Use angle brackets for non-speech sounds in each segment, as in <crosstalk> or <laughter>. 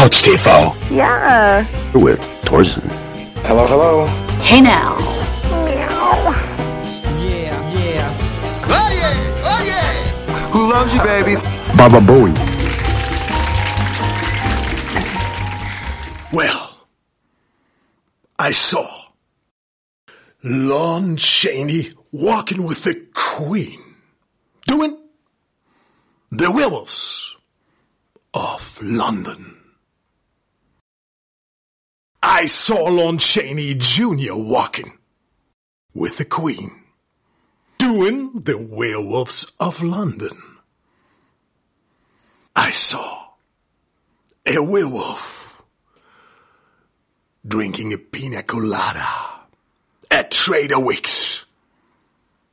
Couch TV. Ja. With Thorsten. Hello, hello. Hey now. Yeah, yeah. Oh, yeah, oh, yeah. Who loves you, baby? Baba Bowie. Well, I saw Lon Chaney walking with the Queen, doing the werewolves of London. I saw Lon Chaney Jr. walking with the Queen, doing the werewolves of London. I saw a werewolf drinking a pina colada at Trader Wick's.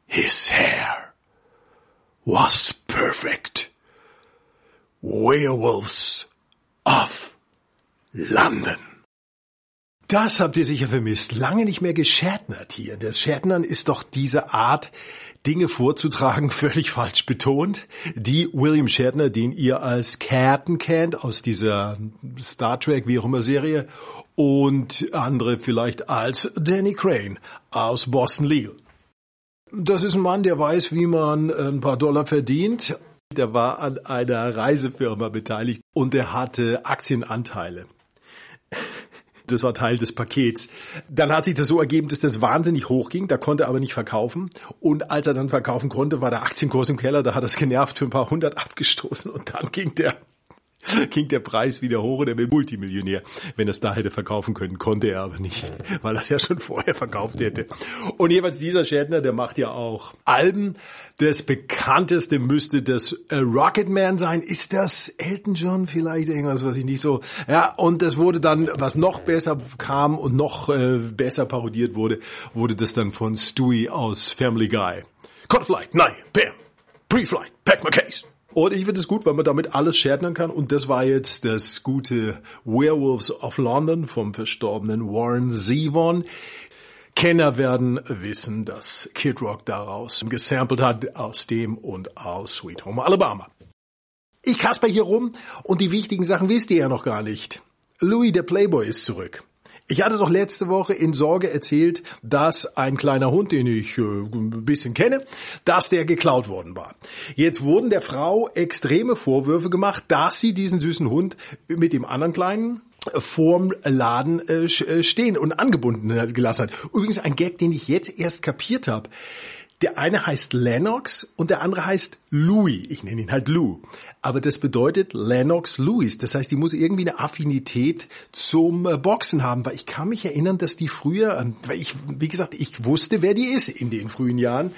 His hair was perfect. Werewolves of London. Das habt ihr sicher vermisst. Lange nicht mehr geschärtnert hier. Das Schärtnern ist doch diese Art, Dinge vorzutragen, <laughs> völlig falsch betont, die William Shatner, den ihr als Captain kennt, aus dieser Star Trek, wie auch immer Serie, und andere vielleicht als Danny Crane aus Boston Legal. Das ist ein Mann, der weiß, wie man ein paar Dollar verdient. Der war an einer Reisefirma beteiligt und er hatte Aktienanteile. Das war Teil des Pakets. Dann hat sich das so ergeben, dass das wahnsinnig hoch ging. Da konnte er aber nicht verkaufen. Und als er dann verkaufen konnte, war der Aktienkurs im Keller. Da hat er es genervt für ein paar hundert abgestoßen. Und dann ging der <laughs> ging der Preis wieder hoch und er will Multimillionär. Wenn er es da hätte verkaufen können, konnte er aber nicht, <laughs> weil er es ja schon vorher verkauft hätte. Und jeweils dieser Schädner, der macht ja auch Alben. Das bekannteste müsste das äh, Rocketman sein. Ist das Elton John vielleicht irgendwas, was ich nicht so... Ja, und das wurde dann, was noch besser kam und noch äh, besser parodiert wurde, wurde das dann von Stewie aus Family Guy. Conflight, nein, Bam, Pre-Flight, Pack my case. Und ich finde es gut, weil man damit alles schärtern kann. Und das war jetzt das gute Werewolves of London vom verstorbenen Warren Zevon. Kenner werden wissen, dass Kid Rock daraus gesampelt hat aus dem und aus Sweet Home Alabama. Ich kasper hier rum und die wichtigen Sachen wisst ihr ja noch gar nicht. Louis der Playboy ist zurück. Ich hatte doch letzte Woche in Sorge erzählt, dass ein kleiner Hund, den ich äh, ein bisschen kenne, dass der geklaut worden war. Jetzt wurden der Frau extreme Vorwürfe gemacht, dass sie diesen süßen Hund mit dem anderen kleinen vorm Laden äh, stehen und angebunden gelassen hat. Übrigens ein Gag, den ich jetzt erst kapiert habe. Der eine heißt Lennox und der andere heißt Louis. Ich nenne ihn halt Lou. Aber das bedeutet Lennox Louis. Das heißt, die muss irgendwie eine Affinität zum Boxen haben, weil ich kann mich erinnern, dass die früher, weil ich, wie gesagt, ich wusste, wer die ist in den frühen Jahren.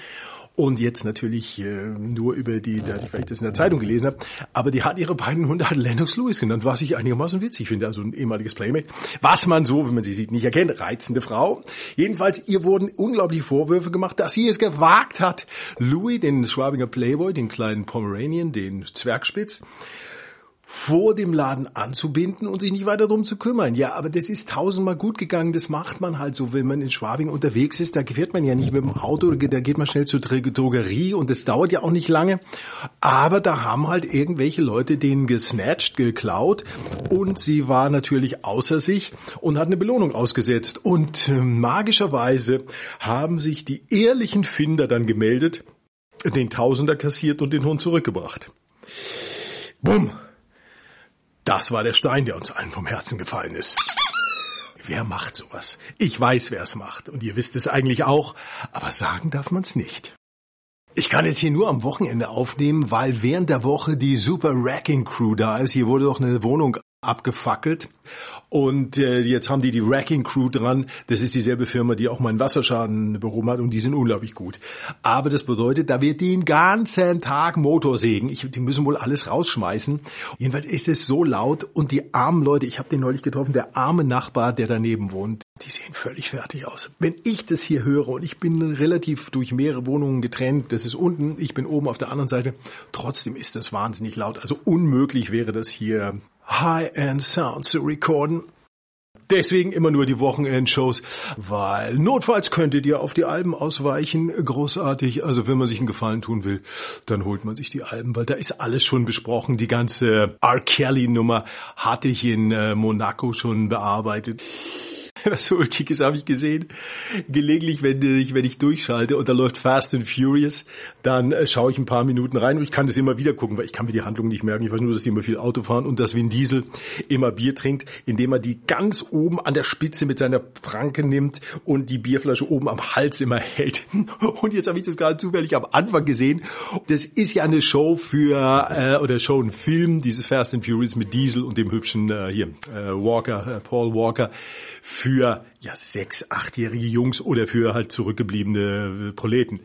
Und jetzt natürlich äh, nur über die, weil ich das in der Zeitung gelesen habe, aber die hat ihre beiden Hunde hat Lennox Lewis genannt, was ich einigermaßen witzig finde, also ein ehemaliges Playmate. Was man so, wenn man sie sieht, nicht erkennt, reizende Frau. Jedenfalls, ihr wurden unglaubliche Vorwürfe gemacht, dass sie es gewagt hat, Louis, den Schwabinger Playboy, den kleinen Pomeranian, den Zwergspitz, vor dem Laden anzubinden und sich nicht weiter darum zu kümmern. Ja, aber das ist tausendmal gut gegangen. Das macht man halt so, wenn man in Schwabing unterwegs ist. Da fährt man ja nicht mit dem Auto, da geht man schnell zur Drogerie und das dauert ja auch nicht lange. Aber da haben halt irgendwelche Leute den gesnatcht, geklaut und sie war natürlich außer sich und hat eine Belohnung ausgesetzt. Und äh, magischerweise haben sich die ehrlichen Finder dann gemeldet, den Tausender kassiert und den Hund zurückgebracht. Bumm! Das war der Stein, der uns allen vom Herzen gefallen ist. Wer macht sowas? Ich weiß, wer es macht. Und ihr wisst es eigentlich auch. Aber sagen darf man es nicht. Ich kann jetzt hier nur am Wochenende aufnehmen, weil während der Woche die Super Racking Crew da ist. Hier wurde doch eine Wohnung abgefackelt. Und äh, jetzt haben die die Racking Crew dran. Das ist dieselbe Firma, die auch meinen Wasserschaden behoben hat und die sind unglaublich gut. Aber das bedeutet, da wird den ganzen Tag Motorsägen. Ich, die müssen wohl alles rausschmeißen. Jedenfalls ist es so laut und die armen Leute, ich habe den neulich getroffen, der arme Nachbar, der daneben wohnt, die sehen völlig fertig aus. Wenn ich das hier höre und ich bin relativ durch mehrere Wohnungen getrennt, das ist unten, ich bin oben auf der anderen Seite, trotzdem ist das wahnsinnig laut. Also unmöglich wäre das hier High-End Sound zu recorden. Deswegen immer nur die Wochenendshows, weil notfalls könntet ihr auf die Alben ausweichen. Großartig. Also wenn man sich einen Gefallen tun will, dann holt man sich die Alben, weil da ist alles schon besprochen. Die ganze R. Kelly-Nummer hatte ich in äh, Monaco schon bearbeitet. <laughs> was so ulkig ist, habe ich gesehen. Gelegentlich, wenn ich, wenn ich durchschalte und da läuft Fast and Furious, dann äh, schaue ich ein paar Minuten rein und ich kann das immer wieder gucken, weil ich kann mir die Handlung nicht merken. Ich weiß nur, dass die immer viel Auto fahren und dass Vin Diesel immer Bier trinkt, indem er die ganz oben an der Spitze mit seiner Pranke nimmt und die Bierflasche oben am Hals immer hält. <laughs> Und jetzt habe ich das gerade zufällig am Anfang gesehen. Das ist ja eine Show für, äh, oder Show, ein Film, dieses Fast and Furious mit Diesel und dem hübschen äh, hier, äh, Walker, äh, Paul Walker für ja sechs, achtjährige Jungs oder für halt zurückgebliebene Proleten.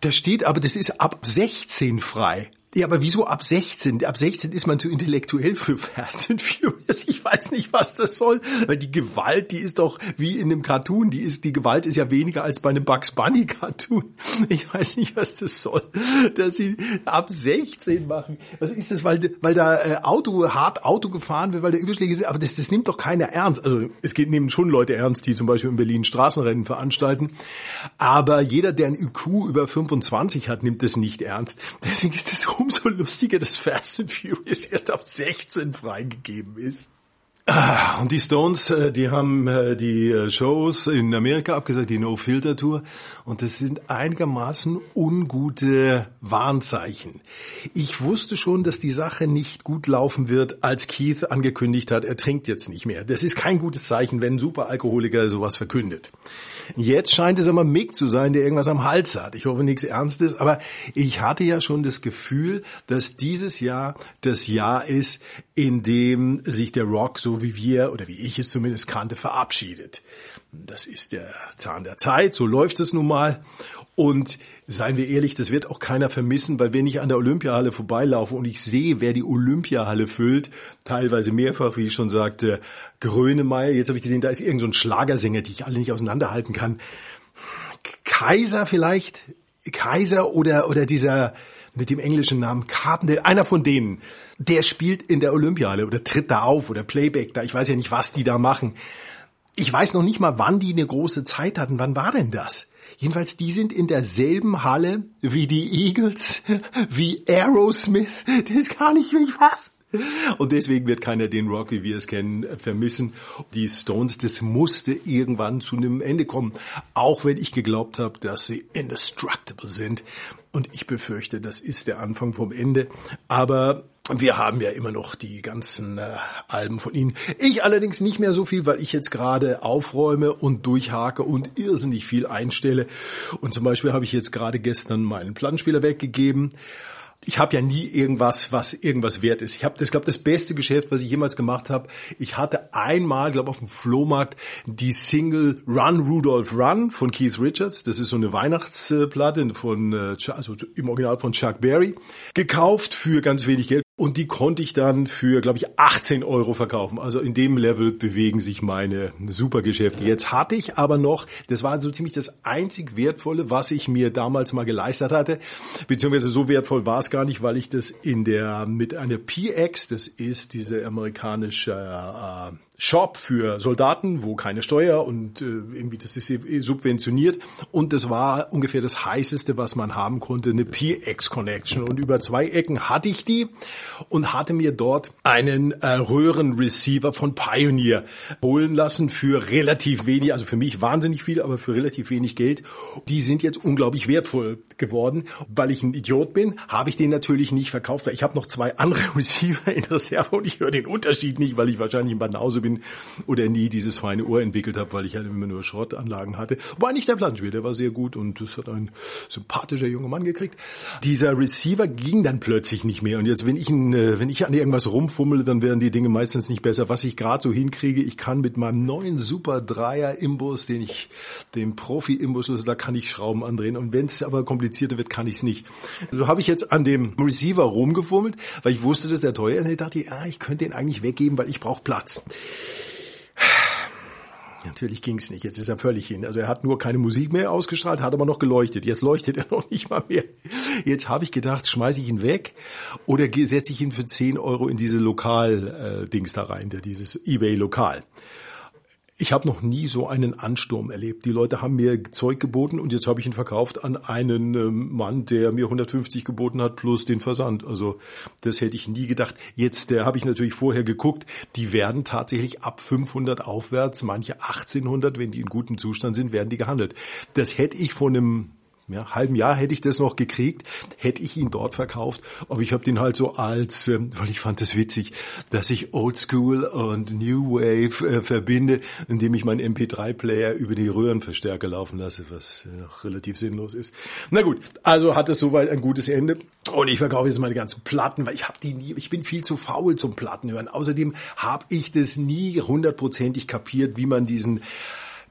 Da steht aber, das ist ab 16 frei. Ja, aber wieso ab 16? Ab 16 ist man zu intellektuell für Fast and Furious. Ich weiß nicht, was das soll. Weil die Gewalt, die ist doch wie in einem Cartoon. Die ist, die Gewalt ist ja weniger als bei einem Bugs Bunny Cartoon. Ich weiß nicht, was das soll, dass sie ab 16 machen. Was ist das, weil, weil da äh, Auto, hart Auto gefahren wird, weil da Überschläge sind. Aber das, das nimmt doch keiner ernst. Also es geht nehmen schon Leute ernst, die zum Beispiel in Berlin Straßenrennen veranstalten. Aber jeder, der ein IQ über 25 hat, nimmt das nicht ernst. Deswegen ist das umso lustiger, dass Fast and Furious erst ab 16 freigegeben ist. Ah, und die Stones, äh, die haben äh, die äh, Shows in Amerika abgesagt, die No-Filter-Tour. Und das sind einigermaßen ungute Warnzeichen. Ich wusste schon, dass die Sache nicht gut laufen wird, als Keith angekündigt hat, er trinkt jetzt nicht mehr. Das ist kein gutes Zeichen, wenn ein Superalkoholiker sowas verkündet. Jetzt scheint es aber Mick zu sein, der irgendwas am Hals hat. Ich hoffe nichts Ernstes, aber ich hatte ja schon das Gefühl, dass dieses Jahr das Jahr ist, in dem sich der Rock, so wie wir oder wie ich es zumindest kannte, verabschiedet. Das ist der Zahn der Zeit, so läuft es nun mal. Und seien wir ehrlich, das wird auch keiner vermissen, weil wenn ich an der Olympiahalle vorbeilaufe und ich sehe, wer die Olympiahalle füllt, teilweise mehrfach, wie ich schon sagte, Grönemeyer, jetzt habe ich gesehen, da ist irgendein so Schlagersänger, die ich alle nicht auseinanderhalten kann. Kaiser vielleicht? Kaiser oder, oder dieser mit dem englischen Namen Carpenter, einer von denen, der spielt in der Olympiahalle oder tritt da auf oder Playback da. Ich weiß ja nicht, was die da machen. Ich weiß noch nicht mal, wann die eine große Zeit hatten. Wann war denn das? Jedenfalls, die sind in derselben Halle wie die Eagles, <laughs> wie Aerosmith. <laughs> Das kann ich nicht fassen. Und deswegen wird keiner den Rock, wie wir es kennen, vermissen. Die Stones, das musste irgendwann zu einem Ende kommen. Auch wenn ich geglaubt habe, dass sie indestructible sind. Und ich befürchte, das ist der Anfang vom Ende. Aber wir haben ja immer noch die ganzen äh, Alben von ihnen. Ich allerdings nicht mehr so viel, weil ich jetzt gerade aufräume und durchhake und irrsinnig viel einstelle. Und zum Beispiel habe ich jetzt gerade gestern meinen Plattenspieler weggegeben ich habe ja nie irgendwas, was irgendwas wert ist. Ich habe das, glaube das beste Geschäft, was ich jemals gemacht habe. Ich hatte einmal, glaube auf dem Flohmarkt die Single Run Rudolph Run von Keith Richards. Das ist so eine Weihnachtsplatte von, äh, also im Original von Chuck Berry, gekauft für ganz wenig Geld. Und die konnte ich dann für, glaube ich, 18 Euro verkaufen. Also in dem Level bewegen sich meine Supergeschäfte. Jetzt hatte ich aber noch, das war so ziemlich das einzig Wertvolle, was ich mir damals mal geleistet hatte. Beziehungsweise so wertvoll war es gar nicht, weil ich das in der, mit einer PX, das ist diese amerikanische äh, Shop für Soldaten, wo keine Steuer und äh, irgendwie das ist subventioniert. Und das war ungefähr das heißeste, was man haben konnte, eine PX Connection. Und über zwei Ecken hatte ich die und hatte mir dort einen äh, Röhrenreceiver von Pioneer holen lassen für relativ wenig, also für mich wahnsinnig viel, aber für relativ wenig Geld. Die sind jetzt unglaublich wertvoll geworden, weil ich ein Idiot bin, habe ich den natürlich nicht verkauft, weil ich habe noch zwei andere <laughs> Receiver in Reserve und ich höre den Unterschied nicht, weil ich wahrscheinlich in Banause bin bin oder nie dieses feine Ohr entwickelt habe, weil ich halt immer nur Schrottanlagen hatte. War nicht der Plattenspieler, der war sehr gut und das hat ein sympathischer junger Mann gekriegt. Dieser Receiver ging dann plötzlich nicht mehr und jetzt, wenn ich, äh, wenn ich an irgendwas rumfummele, dann werden die Dinge meistens nicht besser. Was ich gerade so hinkriege, ich kann mit meinem neuen Super Dreier Imbus, den ich, dem Profi Imbus, also da kann ich Schrauben andrehen und wenn es aber komplizierter wird, kann ich es nicht. So habe ich jetzt an dem Receiver rumgefummelt, weil ich wusste, dass der teuer ist und ich dachte, ja, ich könnte den eigentlich weggeben, weil ich brauche Platz. Natürlich ging's nicht. Jetzt ist er völlig hin. Also er hat nur keine Musik mehr ausgestrahlt, hat aber noch geleuchtet. Jetzt leuchtet er <laughs> noch nicht mal mehr. Jetzt habe ich gedacht, schmeiße ich ihn weg oder setze ich ihn für 10 Euro in diese Lokal-Dings da rein, dieses eBay-Lokal. Ich habe noch nie so einen Ansturm erlebt. Die Leute haben mir Zeug geboten und jetzt habe ich ihn verkauft an einen ähm, Mann, der mir 150 geboten hat plus den Versand. Also das hätte ich nie gedacht. Jetzt äh, habe ich natürlich vorher geguckt, die werden tatsächlich ab 500 aufwärts, manche 1800, wenn die in gutem Zustand sind, werden die gehandelt. Das hätte ich von einem ja, halben Jahr hätte ich das noch gekriegt, hätte ich ihn dort verkauft. Aber ich habe den halt so als, ähm, weil ich fand das witzig, dass ich Oldschool und New Wave äh, verbinde, indem ich meinen MP3-Player über die Röhrenverstärker laufen lasse, was äh, relativ sinnlos ist. Na gut, also hat es soweit ein gutes Ende. Und ich verkaufe jetzt meine ganzen Platten, weil ich habe die nie, ich bin viel zu faul zum Plattenhören. Außerdem habe ich das nie hundertprozentig kapiert, wie man diesen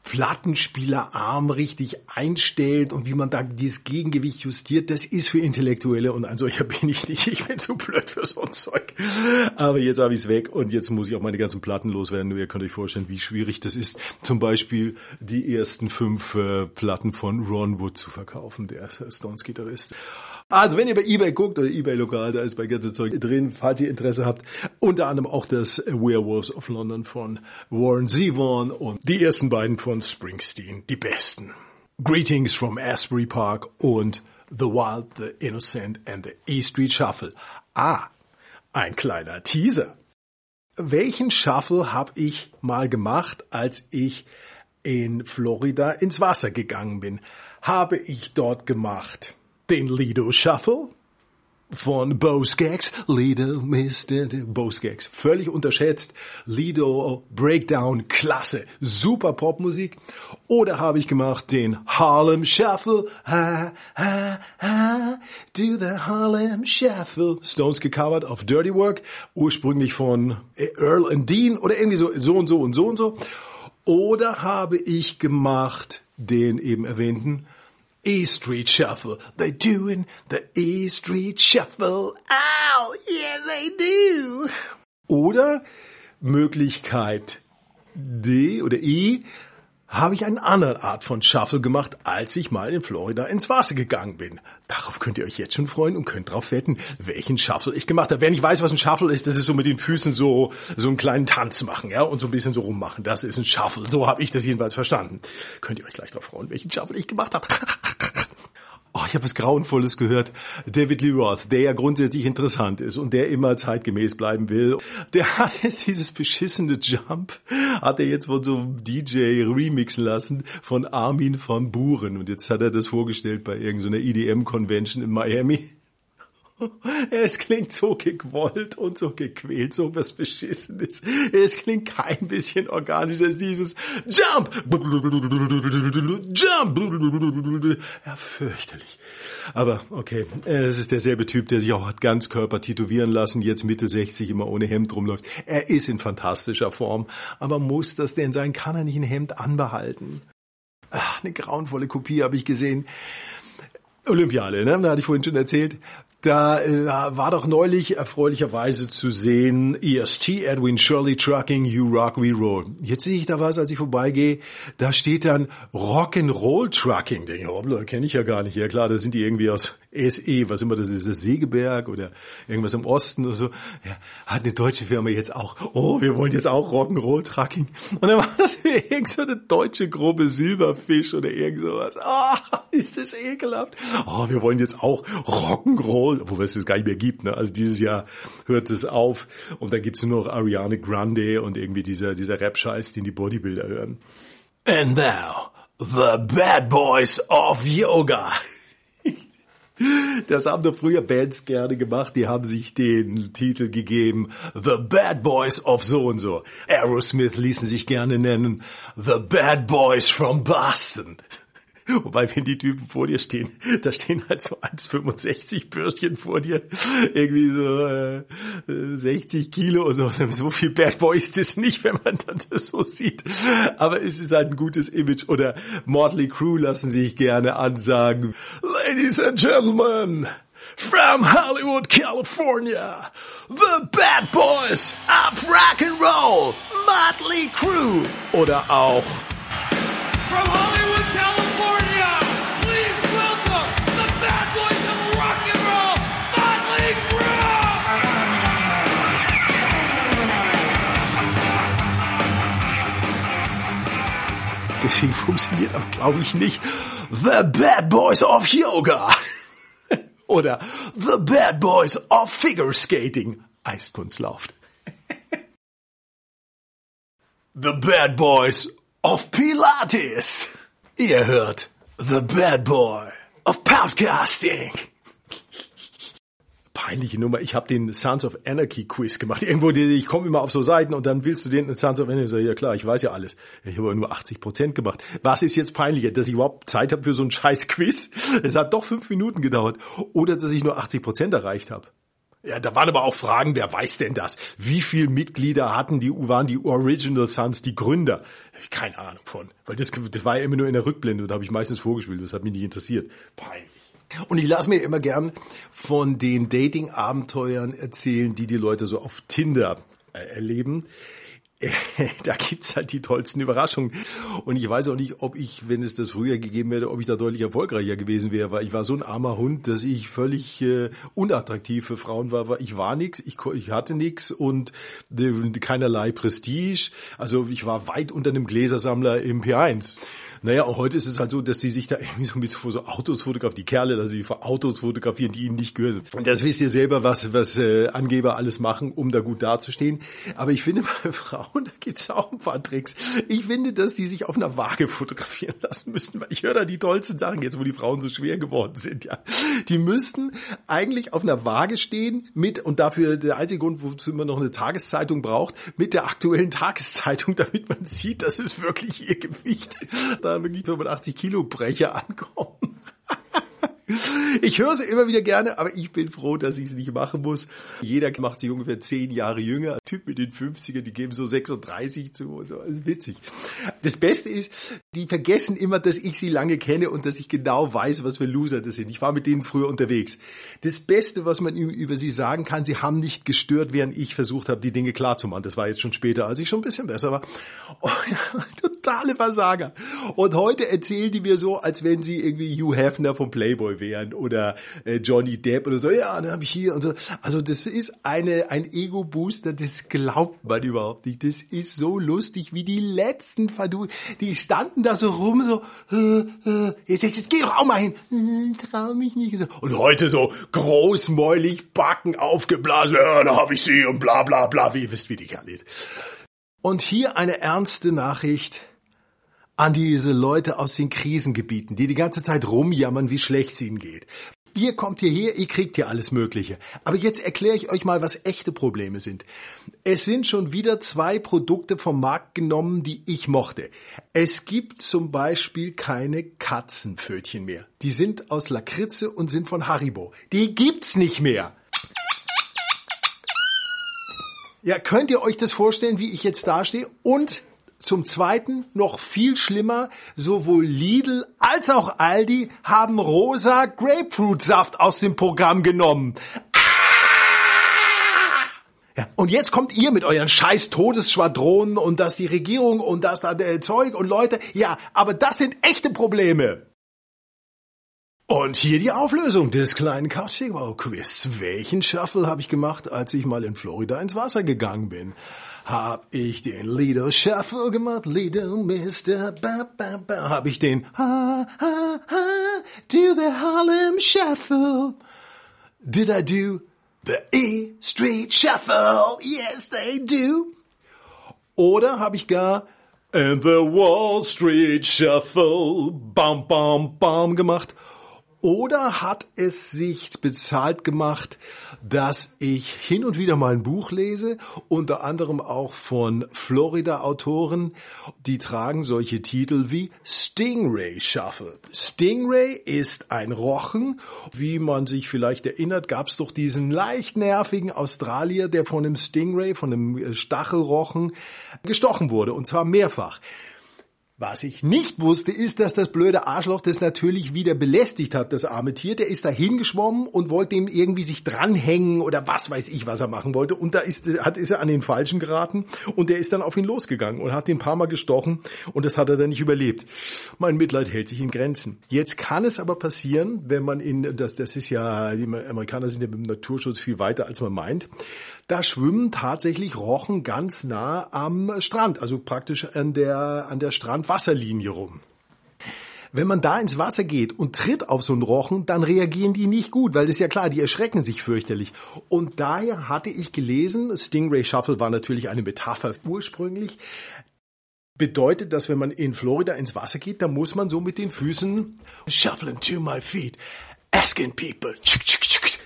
Plattenspielerarm richtig einstellt und wie man da dieses Gegengewicht justiert, das ist für Intellektuelle und ein solcher <laughs> bin ich nicht. Ich bin zu blöd für so ein Zeug. Aber jetzt habe ich es weg und jetzt muss ich auch meine ganzen Platten loswerden. Nur ihr könnt euch vorstellen, wie schwierig das ist, zum Beispiel die ersten fünf äh, Platten von Ron Wood zu verkaufen, der Stones-Gitarrist. Also wenn ihr bei eBay guckt oder eBay lokal, da ist bei ganze Zeug drin, falls ihr Interesse habt. Unter anderem auch das Werewolves of London von Warren Zevon und die ersten beiden von Springsteen, die besten. Greetings from Asbury Park und The Wild, The Innocent and the E Street Shuffle. Ah, ein kleiner Teaser. Welchen Shuffle habe ich mal gemacht, als ich in Florida ins Wasser gegangen bin? Habe ich dort gemacht den Lido Shuffle von Bo Skaggs. Lido Mr. Bo Skaggs. Völlig unterschätzt. Lido Breakdown, klasse. Super Popmusik. Oder habe ich gemacht den Harlem Shuffle. Ha, ha, ha, do the Harlem Shuffle. Stones gecovert auf Dirty Work. Ursprünglich von Earl and Dean oder irgendwie so, so und so und so und so. Oder habe ich gemacht den eben erwähnten E Street Shuffle. They're doing the E Street Shuffle. Ow, yeah, they do. Oder Möglichkeit D oder E habe ich eine andere Art von Shuffle gemacht, als ich mal in Florida ins Wasser gegangen bin. Darauf könnt ihr euch jetzt schon freuen und könnt drauf wetten, welchen Shuffle ich gemacht habe. Wer nicht weiß, was ein Shuffle ist, das ist so mit den Füßen so so einen kleinen Tanz machen, ja, und so ein bisschen so rummachen. Das ist ein Shuffle. So habe ich das jedenfalls verstanden. Könnt ihr euch gleich drauf freuen, welchen Shuffle ich gemacht habe. <laughs> Ich habe was Grauenvolles gehört. David Lee Roth, der ja grundsätzlich interessant ist und der immer zeitgemäß bleiben will, der hat jetzt dieses beschissene Jump, hat er jetzt von so einem DJ remixen lassen von Armin von Buren. Und jetzt hat er das vorgestellt bei irgendeiner EDM-Convention in Miami. Es klingt so gewollt und so gequält, so was Beschissenes. Es klingt kein bisschen organischer als dieses Jump! Jump! Ja, fürchterlich. Aber okay, es ist derselbe Typ, der sich auch hat ganz Körper tätowieren lassen, jetzt Mitte 60 immer ohne Hemd rumläuft. Er ist in fantastischer Form. Aber muss das denn sein? Kann er nicht ein Hemd anbehalten? Ach, eine grauenvolle Kopie habe ich gesehen. Olympiade, ne? Da hatte ich vorhin schon erzählt. Da äh, war doch neulich erfreulicherweise zu sehen EST Edwin Shirley Trucking You Rock We Roll. Jetzt sehe ich da was, als ich vorbeigehe, da steht dann Rock'n'Roll Trucking. Denke ich, hoppla, kenne ich ja gar nicht. Ja klar, da sind die irgendwie aus SE, was immer das ist, das Segeberg oder irgendwas im Osten oder so. Ja, hat eine deutsche Firma jetzt auch. Oh, wir wollen jetzt auch Rock'n'Roll Trucking. Und dann war das <laughs> irgend so eine deutsche Gruppe Silberfisch oder irgend sowas. Oh, ist das ekelhaft. Oh, wir wollen jetzt auch Rock'n'Roll, wobei es das gar nicht mehr gibt. Ne? Also dieses Jahr hört es auf und dann gibt's nur noch Ariane Grande und irgendwie dieser, dieser Rap-Scheiß, den die Bodybuilder hören. And now, the bad boys of yoga. <laughs> Das haben doch früher Bands gerne gemacht. Die haben sich den Titel gegeben The Bad Boys of so und so. Aerosmith ließen sich gerne nennen The Bad Boys from Boston. Wobei, wenn die Typen vor dir stehen, da stehen halt so 1,65 Bürstchen vor dir, irgendwie so äh, 60 Kilo oder so. So viel Bad Boy ist es nicht, wenn man dann das so sieht. Aber es ist halt ein gutes Image. Oder Mortley Crew lassen sich gerne ansagen. Ladies and Gentlemen, from Hollywood, California, the Bad Boys of Rock and Roll, Motley Crew. Oder auch deswegen funktioniert aber, glaube ich, nicht The Bad Boys of Yoga <laughs> oder The Bad Boys of Figure Skating, Eiskunstlauf. <laughs> The Bad Boys of Pilates. Ihr hört The Bad Boy of Podcasting. Peinliche Nummer. Ich habe den Sons of Anarchy Quiz gemacht. <laughs> Irgendwo, ich komme immer auf so Seiten und dann willst du den Sons of Anarchy. Ja klar, ich weiß ja alles. Ich habe aber nur 80 Prozent gemacht. Was ist jetzt peinlicher, dass ich überhaupt Zeit habe für so einen scheiß Quiz? <laughs> Es hat doch fünf Minuten gedauert. Oder dass ich nur 80 Prozent erreicht habe. Ja, da waren aber auch Fragen, wer weiß denn das? Wie viele Mitglieder hatten die, waren die Original Sons, die Gründer? Keine Ahnung von. Weil das, das war ja immer nur in der Rückblende, da habe ich meistens vorgespielt, das hat mich nicht interessiert. Peinlich. Und ich lasse mir immer gern von den Dating-Abenteuern erzählen, die die Leute so auf Tinder äh, erleben. <laughs> da gibt's halt die tollsten Überraschungen. Und ich weiß auch nicht, ob ich, wenn es das früher gegeben hätte, ob ich da deutlich erfolgreicher gewesen wäre, weil ich war so ein armer Hund, dass ich völlig äh, unattraktiv für Frauen war, weil ich war nix, ich, ich hatte nix und äh, keinerlei Prestige. Also ich war weit unter einem Gläsersammler im P1. Naja, und heute ist es halt so, dass die sich da irgendwie so mit so Autos fotografieren, die Kerle, dass sie vor Autos fotografieren, die ihnen nicht gehören. Und das wisst ihr selber, was, was äh, Angeber alles machen, um da gut dazustehen. Aber ich finde <laughs> bei Frauen, da gibt's auch ein paar Tricks. Ich finde, dass die sich auf einer Waage fotografieren lassen müssen, weil ich höre da die tollsten Sachen jetzt, wo die Frauen so schwer geworden sind, ja. Die müssten eigentlich auf einer Waage stehen mit, und dafür der einzige Grund, wozu man noch eine Tageszeitung braucht, mit der aktuellen Tageszeitung, <laughs> damit man sieht, das ist wirklich ihr Gewicht. Da wirklich 85 Kilo Brecher ankommen. Ich höre sie immer wieder gerne, aber ich bin froh, dass ich es nicht machen muss. Jeder macht sich ungefähr zehn Jahre jünger. Typ mit den 50er, die geben so 36 zu. Das ist witzig. Das Beste ist, die vergessen immer, dass ich sie lange kenne und dass ich genau weiß, was für Loser das sind. Ich war mit denen früher unterwegs. Das Beste, was man über sie sagen kann, sie haben nicht gestört, während ich versucht habe, die Dinge klarzumachen. Das war jetzt schon später, als ich schon ein bisschen besser war. Oh, ja, <laughs> totale Versager. Und heute erzählen die mir so, als wenn sie irgendwie Hugh Hefner vom Playboy wären oder äh, Johnny Depp oder so. Ja, dann habe ich hier und so. Also das ist eine ein Ego-Booster, das glaubt man überhaupt nicht. Das ist so lustig wie die letzten Verdu. Die standen da so rum, so, äh, äh, jetzt, jetzt geh doch auch mal hin. Äh, trau mich nicht. Und heute so großmäulig, Backen aufgeblasen. Ja, da habe ich sie und bla bla bla. Wie ihr wisst, wie die Kerl ist. Und hier eine ernste Nachricht an diese Leute aus den Krisengebieten, die die ganze Zeit rumjammern, wie schlecht es ihnen geht. Ihr kommt hierher, ihr kriegt hier alles Mögliche. Aber jetzt erkläre ich euch mal, was echte Probleme sind. Es sind schon wieder zwei Produkte vom Markt genommen, die ich mochte. Es gibt zum Beispiel keine Katzenpfötchen mehr. Die sind aus Lakritze und sind von Haribo. Die gibt's nicht mehr. Ja, könnt ihr euch das vorstellen, wie ich jetzt dastehe? Und zum Zweiten, noch viel schlimmer, sowohl Lidl als auch Aldi haben rosa Grapefruitsaft aus dem Programm genommen. Ah! Ja, und jetzt kommt ihr mit euren scheiß Todesschwadronen und dass die Regierung und das da der Zeug und Leute. Ja, aber das sind echte Probleme. Und hier die Auflösung des kleinen Couching-Quiz. Welchen Shuffle habe ich gemacht, als ich mal in Florida ins Wasser gegangen bin? Hab ich den Lido Shuffle gemacht, Lido Mister, ba, ba, ba. Hab ich den ha, ha, ha, do the Harlem Shuffle? Did I do the E Street Shuffle? Yes, they do. Oder habe ich gar And the Wall Street Shuffle, bam, bam, bam gemacht? Oder hat es sich bezahlt gemacht, dass ich hin und wieder mal ein Buch lese, unter anderem auch von Florida-Autoren, die tragen solche Titel wie Stingray Shuffle. Stingray ist ein Rochen. Wie man sich vielleicht erinnert, gab es doch diesen leicht nervigen Australier, der von einem Stingray, von einem Stachelrochen gestochen wurde, und zwar mehrfach. Was ich nicht wusste, ist, dass das blöde Arschloch das natürlich wieder belästigt hat, das arme Tier. Der ist da hingeschwommen und wollte ihm irgendwie sich dranhängen oder was weiß ich, was er machen wollte. Und da ist, hat, ist er an den Falschen geraten und der ist dann auf ihn losgegangen und hat ihn ein paar Mal gestochen und das hat er dann nicht überlebt. Mein Mitleid hält sich in Grenzen. Jetzt kann es aber passieren, wenn man in, das, das ist ja, die Amerikaner sind ja mit dem Naturschutz viel weiter, als man meint, da schwimmen tatsächlich Rochen ganz nah am Strand, also praktisch an der, an der Strandwasserlinie rum. Wenn man da ins Wasser geht und tritt auf so einen Rochen, dann reagieren die nicht gut, weil das ist ja klar, die erschrecken sich fürchterlich. Und daher hatte ich gelesen, Stingray Shuffle war natürlich eine Metapher ursprünglich, bedeutet, dass wenn man in Florida ins Wasser geht, dann muss man so mit den Füßen shuffling to my feet, asking people,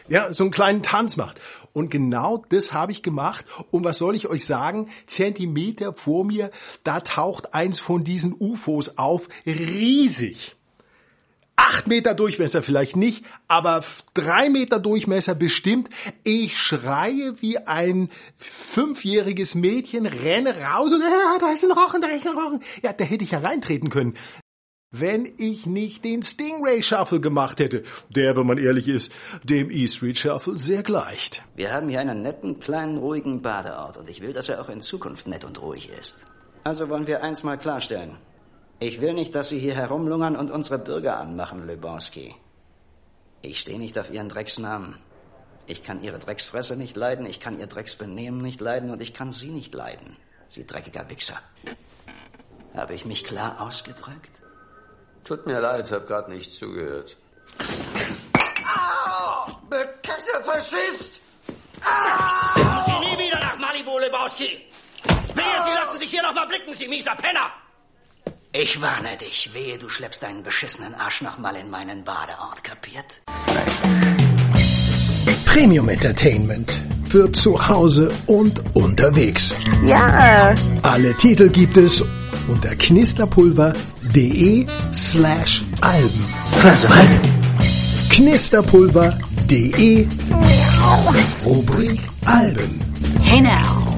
ja, so einen kleinen Tanz macht. Und genau das habe ich gemacht. Und was soll ich euch sagen? Zentimeter vor mir, da taucht eins von diesen UFOs auf. Riesig. Acht Meter Durchmesser vielleicht nicht, aber drei Meter Durchmesser bestimmt. Ich schreie wie ein fünfjähriges Mädchen, renne raus und ah, da ist ein Rochen, da ist ein Rochen. Ja, da hätte ich ja reintreten können wenn ich nicht den Stingray Shuffle gemacht hätte, der, wenn man ehrlich ist, dem E Street Shuffle sehr gleicht. Wir haben hier einen netten, kleinen, ruhigen Badeort und ich will, dass er auch in Zukunft nett und ruhig ist. Also wollen wir eins mal klarstellen. Ich will nicht, dass Sie hier herumlungern und unsere Bürger anmachen, Lebowski. Ich stehe nicht auf Ihren Drecksnamen. Ich kann Ihre Drecksfresse nicht leiden, ich kann Ihr Drecksbenehmen nicht leiden und ich kann Sie nicht leiden, Sie dreckiger Wichser. Habe ich mich klar ausgedrückt? Tut mir leid, hab grad nicht zugehört. Au! Bekannter Faschist! Kommen Sie nie wieder nach Malibu, Lebowski! Wehe, Sie lassen sich hier noch mal blicken, Sie mieser Penner! Ich warne dich, wehe, du schleppst deinen beschissenen Arsch noch mal in meinen Badeort, kapiert? Premium Entertainment für zu Hause und unterwegs. Ja. Alle Titel gibt es unter knisterpulver.de slash Alben. Also halt! Knisterpulver.de Rubrik Alben. Hey now.